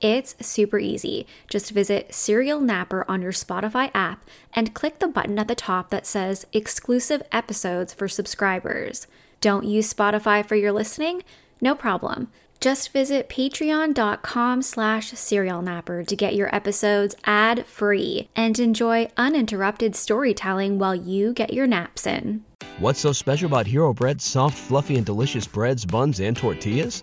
It's super easy. Just visit Serial Napper on your Spotify app and click the button at the top that says Exclusive Episodes for Subscribers. Don't use Spotify for your listening? No problem. Just visit patreon.com slash serialnapper to get your episodes ad-free and enjoy uninterrupted storytelling while you get your naps in. What's so special about Hero Bread's soft, fluffy, and delicious breads, buns, and tortillas?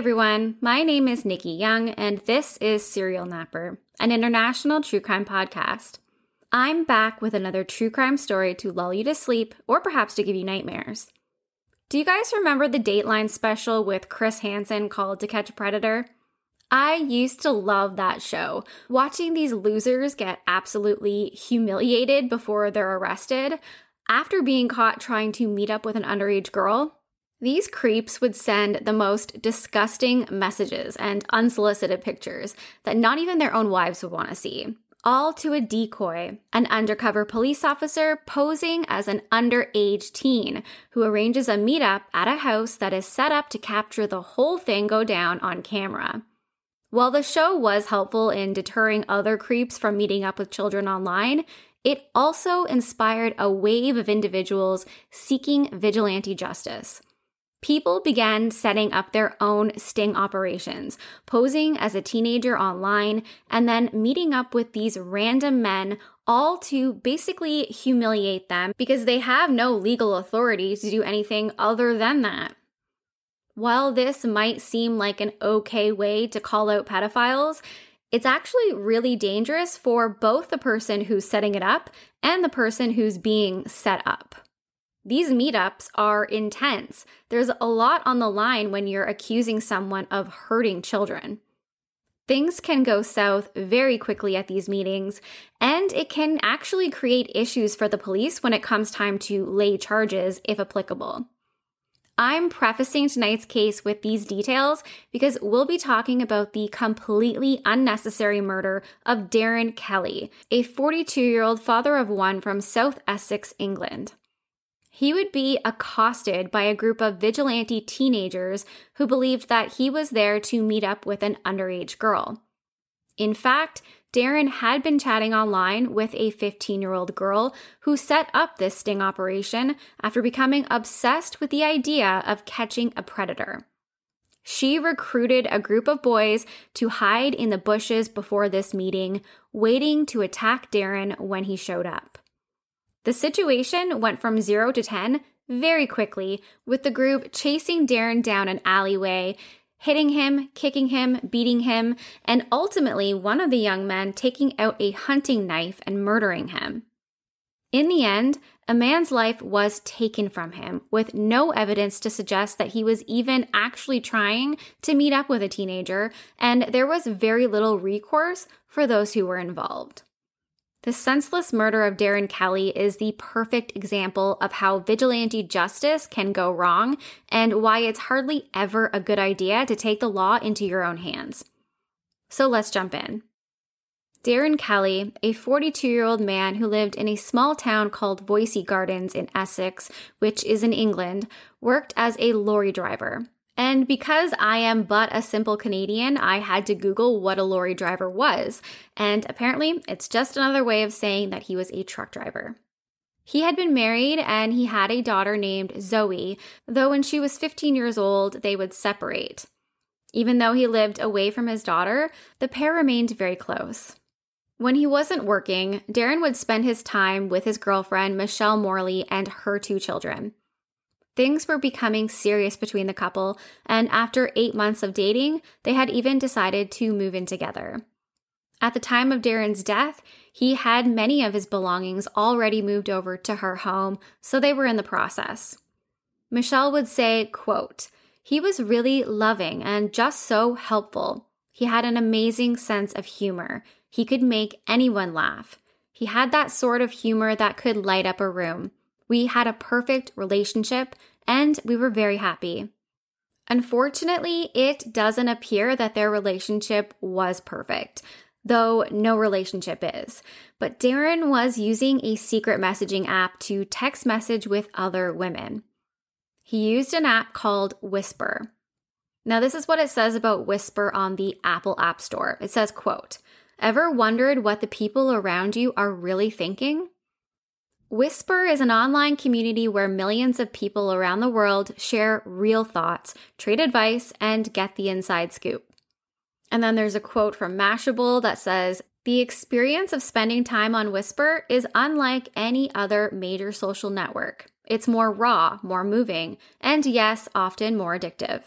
everyone, my name is Nikki Young, and this is Serial Napper, an international true crime podcast. I'm back with another true crime story to lull you to sleep or perhaps to give you nightmares. Do you guys remember the Dateline special with Chris Hansen called To Catch a Predator? I used to love that show. Watching these losers get absolutely humiliated before they're arrested after being caught trying to meet up with an underage girl these creeps would send the most disgusting messages and unsolicited pictures that not even their own wives would want to see. All to a decoy, an undercover police officer posing as an underage teen who arranges a meetup at a house that is set up to capture the whole thing go down on camera. While the show was helpful in deterring other creeps from meeting up with children online, it also inspired a wave of individuals seeking vigilante justice. People began setting up their own sting operations, posing as a teenager online, and then meeting up with these random men, all to basically humiliate them because they have no legal authority to do anything other than that. While this might seem like an okay way to call out pedophiles, it's actually really dangerous for both the person who's setting it up and the person who's being set up. These meetups are intense. There's a lot on the line when you're accusing someone of hurting children. Things can go south very quickly at these meetings, and it can actually create issues for the police when it comes time to lay charges, if applicable. I'm prefacing tonight's case with these details because we'll be talking about the completely unnecessary murder of Darren Kelly, a 42 year old father of one from South Essex, England he would be accosted by a group of vigilante teenagers who believed that he was there to meet up with an underage girl. In fact, Darren had been chatting online with a 15 year old girl who set up this sting operation after becoming obsessed with the idea of catching a predator. She recruited a group of boys to hide in the bushes before this meeting, waiting to attack Darren when he showed up. The situation went from 0 to 10 very quickly, with the group chasing Darren down an alleyway, hitting him, kicking him, beating him, and ultimately one of the young men taking out a hunting knife and murdering him. In the end, a man's life was taken from him with no evidence to suggest that he was even actually trying to meet up with a teenager, and there was very little recourse for those who were involved. The senseless murder of Darren Kelly is the perfect example of how vigilante justice can go wrong and why it's hardly ever a good idea to take the law into your own hands. So let's jump in. Darren Kelly, a 42 year old man who lived in a small town called Voysey Gardens in Essex, which is in England, worked as a lorry driver. And because I am but a simple Canadian, I had to Google what a lorry driver was. And apparently, it's just another way of saying that he was a truck driver. He had been married and he had a daughter named Zoe, though when she was 15 years old, they would separate. Even though he lived away from his daughter, the pair remained very close. When he wasn't working, Darren would spend his time with his girlfriend, Michelle Morley, and her two children. Things were becoming serious between the couple, and after eight months of dating, they had even decided to move in together. At the time of Darren's death, he had many of his belongings already moved over to her home, so they were in the process. Michelle would say, quote, he was really loving and just so helpful. He had an amazing sense of humor. He could make anyone laugh. He had that sort of humor that could light up a room. We had a perfect relationship and we were very happy. Unfortunately, it doesn't appear that their relationship was perfect, though no relationship is. But Darren was using a secret messaging app to text message with other women. He used an app called Whisper. Now, this is what it says about Whisper on the Apple App Store. It says, quote, Ever wondered what the people around you are really thinking? Whisper is an online community where millions of people around the world share real thoughts, trade advice, and get the inside scoop. And then there's a quote from Mashable that says, The experience of spending time on Whisper is unlike any other major social network. It's more raw, more moving, and yes, often more addictive.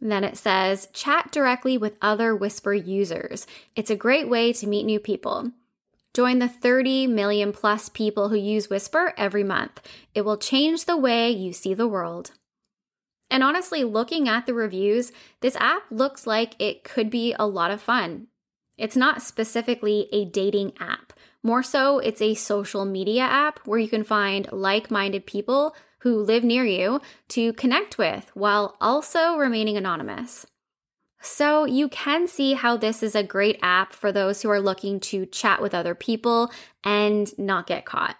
And then it says, chat directly with other Whisper users. It's a great way to meet new people. Join the 30 million plus people who use Whisper every month. It will change the way you see the world. And honestly, looking at the reviews, this app looks like it could be a lot of fun. It's not specifically a dating app. More so, it's a social media app where you can find like minded people who live near you to connect with while also remaining anonymous. So, you can see how this is a great app for those who are looking to chat with other people and not get caught.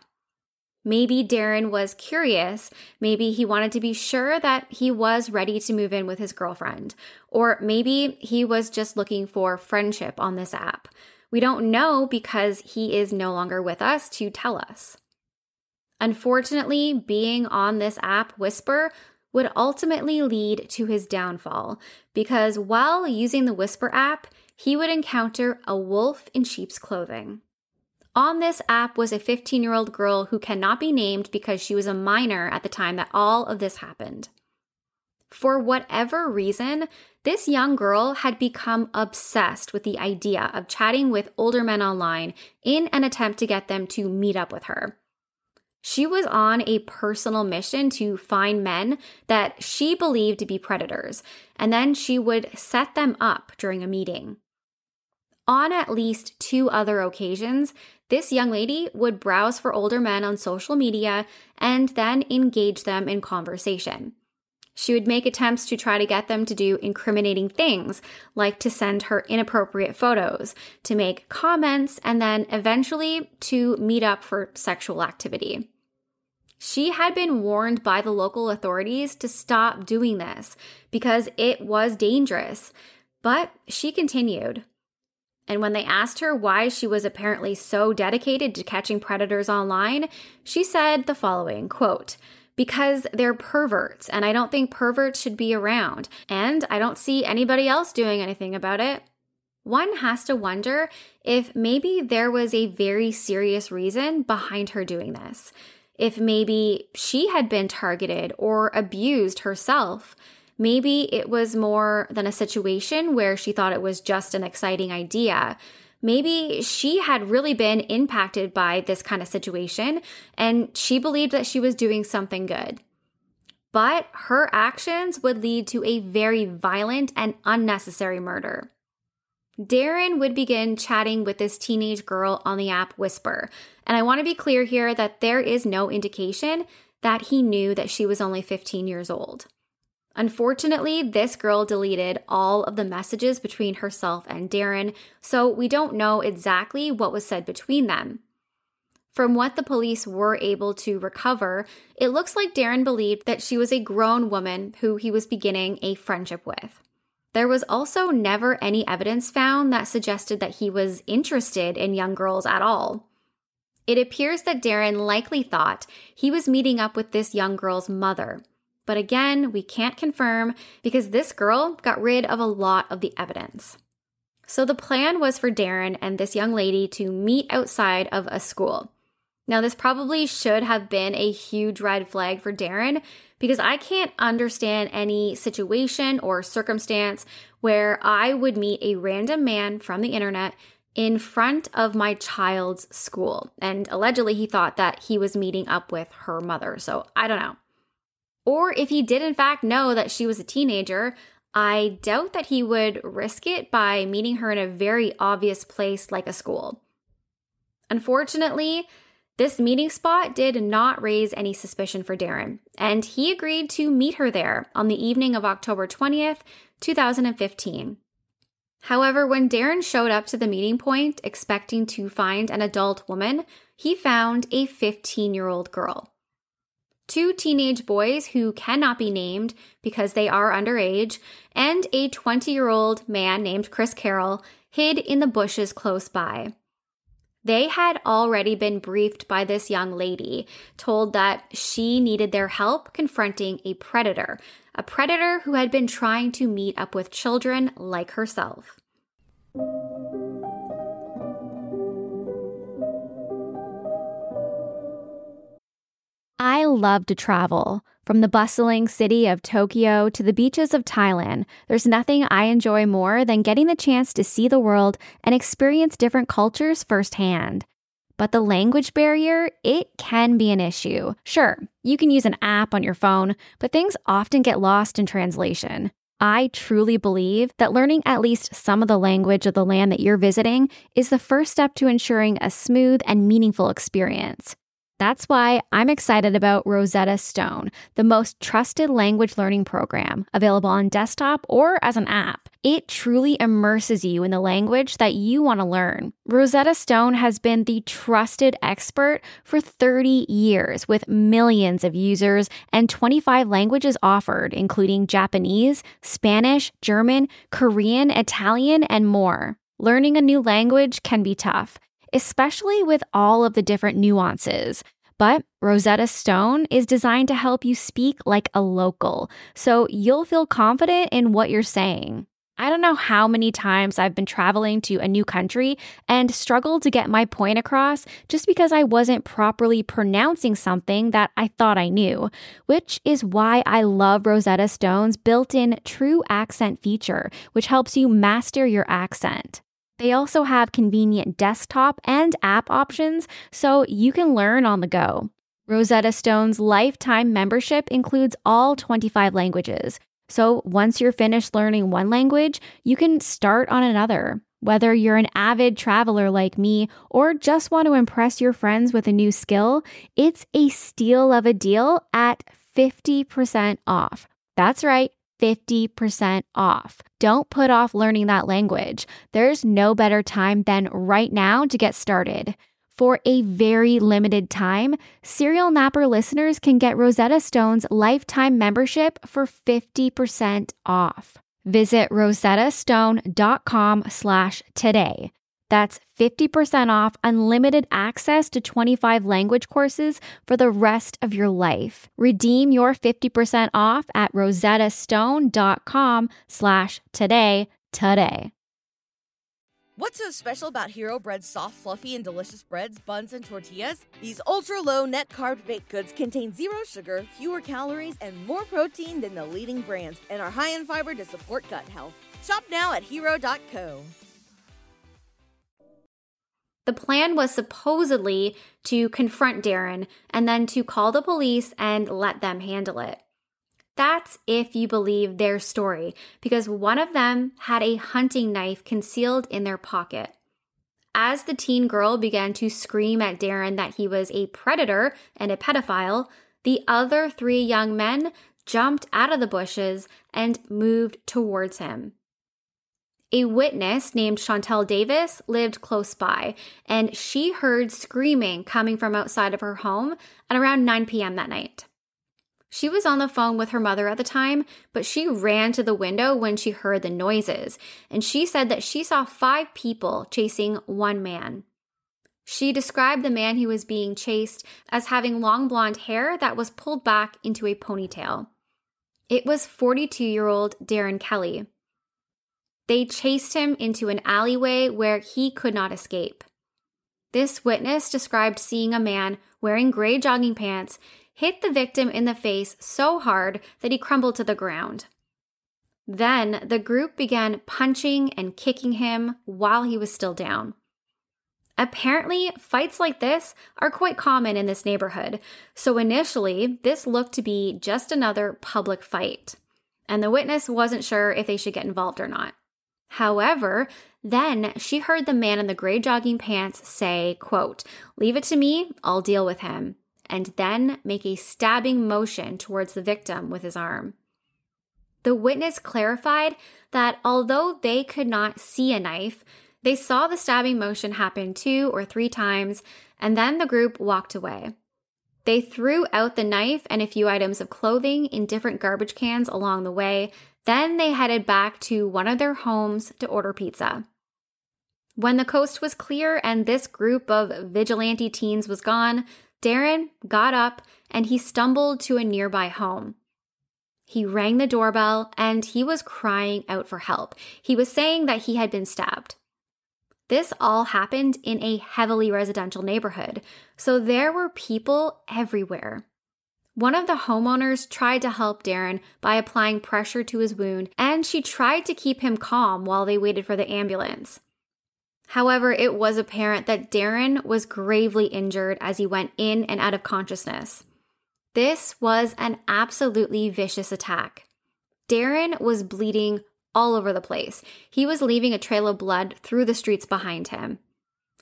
Maybe Darren was curious. Maybe he wanted to be sure that he was ready to move in with his girlfriend. Or maybe he was just looking for friendship on this app. We don't know because he is no longer with us to tell us. Unfortunately, being on this app, Whisper, would ultimately lead to his downfall because while using the Whisper app, he would encounter a wolf in sheep's clothing. On this app was a 15 year old girl who cannot be named because she was a minor at the time that all of this happened. For whatever reason, this young girl had become obsessed with the idea of chatting with older men online in an attempt to get them to meet up with her. She was on a personal mission to find men that she believed to be predators, and then she would set them up during a meeting. On at least two other occasions, this young lady would browse for older men on social media and then engage them in conversation. She would make attempts to try to get them to do incriminating things, like to send her inappropriate photos, to make comments, and then eventually to meet up for sexual activity. She had been warned by the local authorities to stop doing this because it was dangerous, but she continued. And when they asked her why she was apparently so dedicated to catching predators online, she said the following quote, because they're perverts and I don't think perverts should be around, and I don't see anybody else doing anything about it. One has to wonder if maybe there was a very serious reason behind her doing this if maybe she had been targeted or abused herself. Maybe it was more than a situation where she thought it was just an exciting idea. Maybe she had really been impacted by this kind of situation and she believed that she was doing something good. But her actions would lead to a very violent and unnecessary murder. Darren would begin chatting with this teenage girl on the app Whisper. And I want to be clear here that there is no indication that he knew that she was only 15 years old. Unfortunately, this girl deleted all of the messages between herself and Darren, so we don't know exactly what was said between them. From what the police were able to recover, it looks like Darren believed that she was a grown woman who he was beginning a friendship with. There was also never any evidence found that suggested that he was interested in young girls at all. It appears that Darren likely thought he was meeting up with this young girl's mother. But again, we can't confirm because this girl got rid of a lot of the evidence. So the plan was for Darren and this young lady to meet outside of a school. Now, this probably should have been a huge red flag for Darren because I can't understand any situation or circumstance where I would meet a random man from the internet in front of my child's school. And allegedly, he thought that he was meeting up with her mother. So I don't know. Or if he did, in fact, know that she was a teenager, I doubt that he would risk it by meeting her in a very obvious place like a school. Unfortunately, this meeting spot did not raise any suspicion for Darren, and he agreed to meet her there on the evening of October 20th, 2015. However, when Darren showed up to the meeting point expecting to find an adult woman, he found a 15 year old girl. Two teenage boys who cannot be named because they are underage, and a 20 year old man named Chris Carroll hid in the bushes close by. They had already been briefed by this young lady, told that she needed their help confronting a predator, a predator who had been trying to meet up with children like herself. I love to travel. From the bustling city of Tokyo to the beaches of Thailand, there's nothing I enjoy more than getting the chance to see the world and experience different cultures firsthand. But the language barrier, it can be an issue. Sure, you can use an app on your phone, but things often get lost in translation. I truly believe that learning at least some of the language of the land that you're visiting is the first step to ensuring a smooth and meaningful experience. That's why I'm excited about Rosetta Stone, the most trusted language learning program available on desktop or as an app. It truly immerses you in the language that you want to learn. Rosetta Stone has been the trusted expert for 30 years with millions of users and 25 languages offered, including Japanese, Spanish, German, Korean, Italian, and more. Learning a new language can be tough especially with all of the different nuances. But Rosetta Stone is designed to help you speak like a local, so you'll feel confident in what you're saying. I don't know how many times I've been traveling to a new country and struggled to get my point across just because I wasn't properly pronouncing something that I thought I knew, which is why I love Rosetta Stone's built in true accent feature, which helps you master your accent. They also have convenient desktop and app options so you can learn on the go. Rosetta Stone's lifetime membership includes all 25 languages. So once you're finished learning one language, you can start on another. Whether you're an avid traveler like me or just want to impress your friends with a new skill, it's a steal of a deal at 50% off. That's right. 50% off. Don't put off learning that language. There's no better time than right now to get started. For a very limited time, Serial Napper listeners can get Rosetta Stone's lifetime membership for 50% off. Visit rosettastone.com slash today. That's 50% off unlimited access to 25 language courses for the rest of your life. Redeem your 50% off at rosettastone.com slash today today. What's so special about Hero Bread's soft, fluffy, and delicious breads, buns, and tortillas? These ultra-low net carb baked goods contain zero sugar, fewer calories, and more protein than the leading brands, and are high in fiber to support gut health. Shop now at hero.co. The plan was supposedly to confront Darren and then to call the police and let them handle it. That's if you believe their story, because one of them had a hunting knife concealed in their pocket. As the teen girl began to scream at Darren that he was a predator and a pedophile, the other three young men jumped out of the bushes and moved towards him. A witness named Chantel Davis lived close by, and she heard screaming coming from outside of her home at around 9 p.m. that night. She was on the phone with her mother at the time, but she ran to the window when she heard the noises, and she said that she saw five people chasing one man. She described the man who was being chased as having long blonde hair that was pulled back into a ponytail. It was 42 year old Darren Kelly. They chased him into an alleyway where he could not escape. This witness described seeing a man wearing gray jogging pants hit the victim in the face so hard that he crumbled to the ground. Then the group began punching and kicking him while he was still down. Apparently, fights like this are quite common in this neighborhood, so initially, this looked to be just another public fight, and the witness wasn't sure if they should get involved or not. However, then she heard the man in the gray jogging pants say, quote, "Leave it to me, I'll deal with him." And then make a stabbing motion towards the victim with his arm. The witness clarified that although they could not see a knife, they saw the stabbing motion happen two or three times, and then the group walked away. They threw out the knife and a few items of clothing in different garbage cans along the way. Then they headed back to one of their homes to order pizza. When the coast was clear and this group of vigilante teens was gone, Darren got up and he stumbled to a nearby home. He rang the doorbell and he was crying out for help. He was saying that he had been stabbed. This all happened in a heavily residential neighborhood, so there were people everywhere. One of the homeowners tried to help Darren by applying pressure to his wound, and she tried to keep him calm while they waited for the ambulance. However, it was apparent that Darren was gravely injured as he went in and out of consciousness. This was an absolutely vicious attack. Darren was bleeding all over the place. He was leaving a trail of blood through the streets behind him.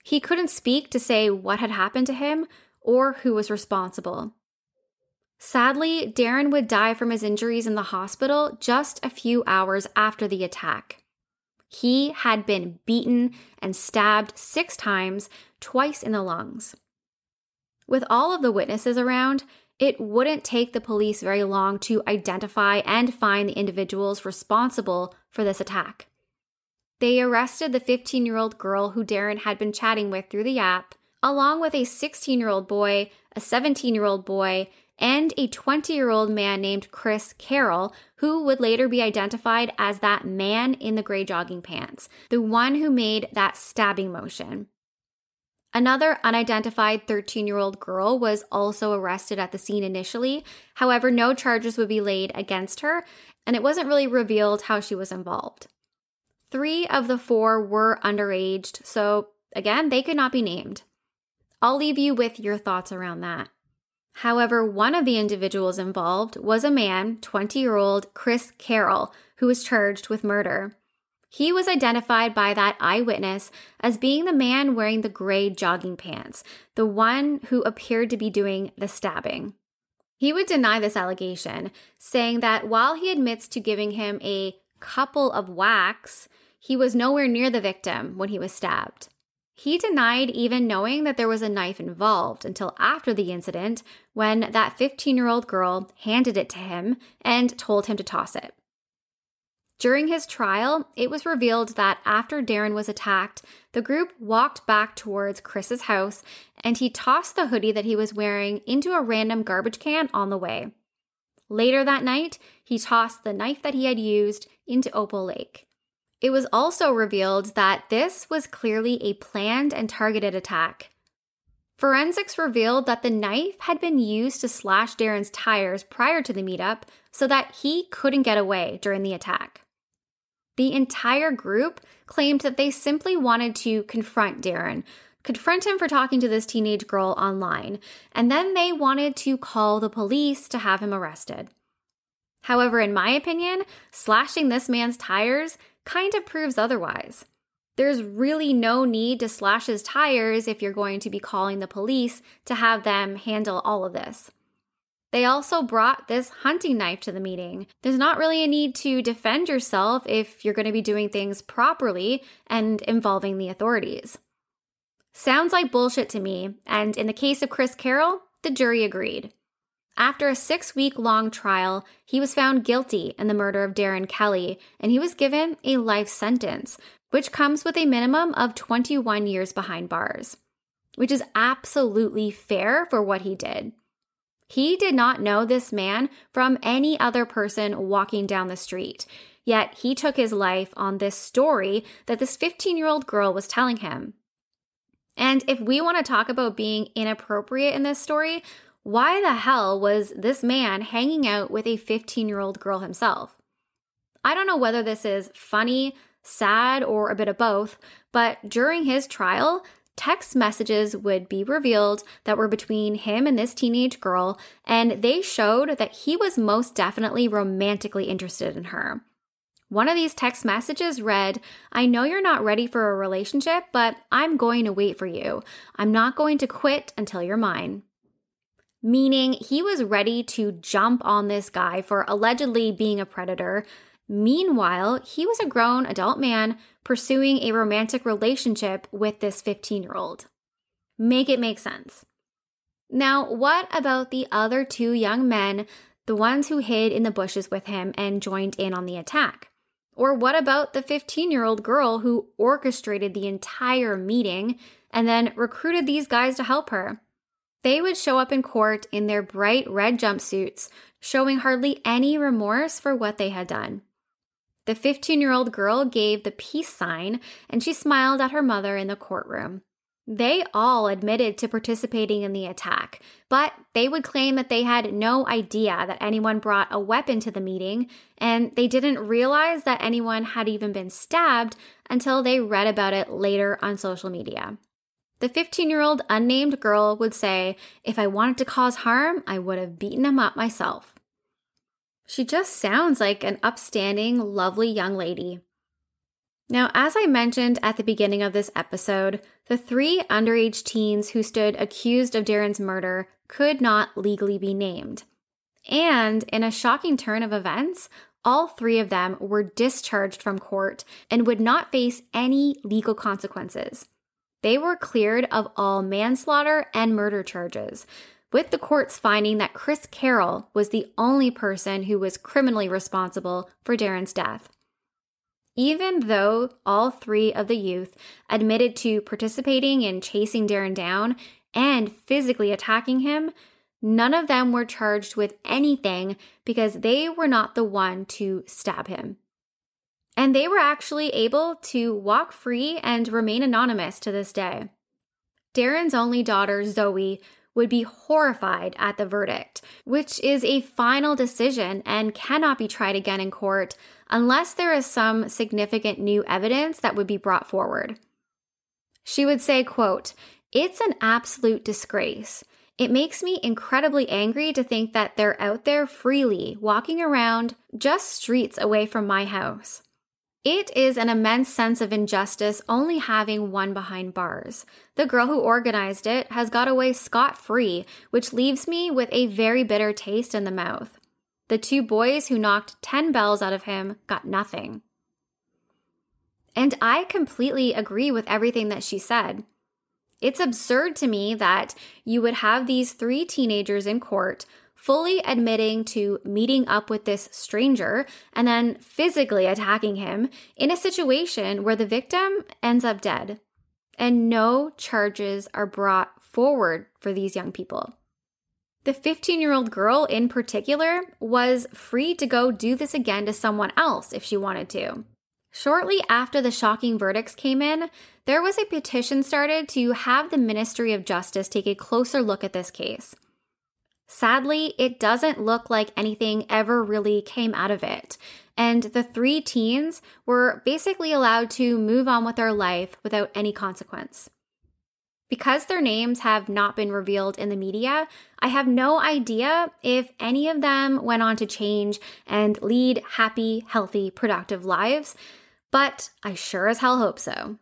He couldn't speak to say what had happened to him or who was responsible. Sadly, Darren would die from his injuries in the hospital just a few hours after the attack. He had been beaten and stabbed six times, twice in the lungs. With all of the witnesses around, it wouldn't take the police very long to identify and find the individuals responsible for this attack. They arrested the 15 year old girl who Darren had been chatting with through the app, along with a 16 year old boy, a 17 year old boy, and a 20 year old man named Chris Carroll, who would later be identified as that man in the gray jogging pants, the one who made that stabbing motion. Another unidentified 13 year old girl was also arrested at the scene initially. However, no charges would be laid against her, and it wasn't really revealed how she was involved. Three of the four were underaged, so again, they could not be named. I'll leave you with your thoughts around that. However, one of the individuals involved was a man, 20 year old Chris Carroll, who was charged with murder. He was identified by that eyewitness as being the man wearing the gray jogging pants, the one who appeared to be doing the stabbing. He would deny this allegation, saying that while he admits to giving him a couple of whacks, he was nowhere near the victim when he was stabbed. He denied even knowing that there was a knife involved until after the incident when that 15 year old girl handed it to him and told him to toss it. During his trial, it was revealed that after Darren was attacked, the group walked back towards Chris's house and he tossed the hoodie that he was wearing into a random garbage can on the way. Later that night, he tossed the knife that he had used into Opal Lake. It was also revealed that this was clearly a planned and targeted attack. Forensics revealed that the knife had been used to slash Darren's tires prior to the meetup so that he couldn't get away during the attack. The entire group claimed that they simply wanted to confront Darren, confront him for talking to this teenage girl online, and then they wanted to call the police to have him arrested. However, in my opinion, slashing this man's tires kind of proves otherwise. There's really no need to slash his tires if you're going to be calling the police to have them handle all of this. They also brought this hunting knife to the meeting. There's not really a need to defend yourself if you're going to be doing things properly and involving the authorities. Sounds like bullshit to me, and in the case of Chris Carroll, the jury agreed. After a six week long trial, he was found guilty in the murder of Darren Kelly, and he was given a life sentence, which comes with a minimum of 21 years behind bars, which is absolutely fair for what he did. He did not know this man from any other person walking down the street. Yet he took his life on this story that this 15 year old girl was telling him. And if we want to talk about being inappropriate in this story, why the hell was this man hanging out with a 15 year old girl himself? I don't know whether this is funny, sad, or a bit of both, but during his trial, text messages would be revealed that were between him and this teenage girl, and they showed that he was most definitely romantically interested in her. One of these text messages read, I know you're not ready for a relationship, but I'm going to wait for you. I'm not going to quit until you're mine. Meaning he was ready to jump on this guy for allegedly being a predator. Meanwhile, he was a grown adult man pursuing a romantic relationship with this 15 year old. Make it make sense. Now, what about the other two young men, the ones who hid in the bushes with him and joined in on the attack? Or what about the 15 year old girl who orchestrated the entire meeting and then recruited these guys to help her? They would show up in court in their bright red jumpsuits, showing hardly any remorse for what they had done. The 15 year old girl gave the peace sign and she smiled at her mother in the courtroom. They all admitted to participating in the attack, but they would claim that they had no idea that anyone brought a weapon to the meeting, and they didn't realize that anyone had even been stabbed until they read about it later on social media. The 15 year old unnamed girl would say, If I wanted to cause harm, I would have beaten him up myself. She just sounds like an upstanding, lovely young lady. Now, as I mentioned at the beginning of this episode, the three underage teens who stood accused of Darren's murder could not legally be named. And in a shocking turn of events, all three of them were discharged from court and would not face any legal consequences. They were cleared of all manslaughter and murder charges, with the courts finding that Chris Carroll was the only person who was criminally responsible for Darren's death. Even though all three of the youth admitted to participating in chasing Darren down and physically attacking him, none of them were charged with anything because they were not the one to stab him. And they were actually able to walk free and remain anonymous to this day. Darren's only daughter, Zoe, would be horrified at the verdict, which is a final decision and cannot be tried again in court unless there is some significant new evidence that would be brought forward. She would say, quote, "It's an absolute disgrace. It makes me incredibly angry to think that they're out there freely walking around just streets away from my house. It is an immense sense of injustice only having one behind bars. The girl who organized it has got away scot free, which leaves me with a very bitter taste in the mouth. The two boys who knocked 10 bells out of him got nothing. And I completely agree with everything that she said. It's absurd to me that you would have these three teenagers in court fully admitting to meeting up with this stranger and then physically attacking him in a situation where the victim ends up dead. And no charges are brought forward for these young people. The 15 year old girl in particular was free to go do this again to someone else if she wanted to. Shortly after the shocking verdicts came in, there was a petition started to have the Ministry of Justice take a closer look at this case. Sadly, it doesn't look like anything ever really came out of it. And the three teens were basically allowed to move on with their life without any consequence. Because their names have not been revealed in the media, I have no idea if any of them went on to change and lead happy, healthy, productive lives, but I sure as hell hope so.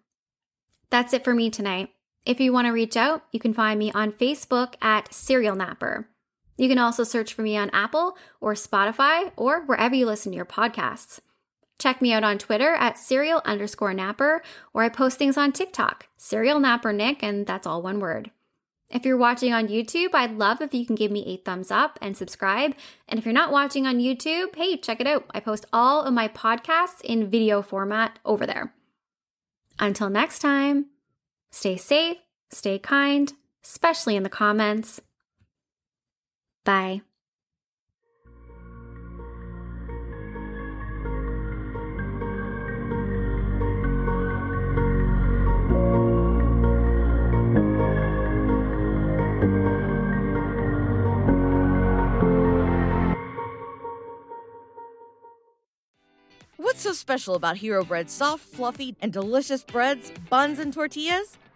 That's it for me tonight. If you want to reach out, you can find me on Facebook at Serial Napper. You can also search for me on Apple or Spotify or wherever you listen to your podcasts. Check me out on Twitter at serial underscore napper, or I post things on TikTok, serial napper Nick, and that's all one word. If you're watching on YouTube, I'd love if you can give me a thumbs up and subscribe. And if you're not watching on YouTube, hey, check it out. I post all of my podcasts in video format over there. Until next time, stay safe, stay kind, especially in the comments, Bye. What's so special about Hero Bread's soft, fluffy, and delicious breads, buns, and tortillas?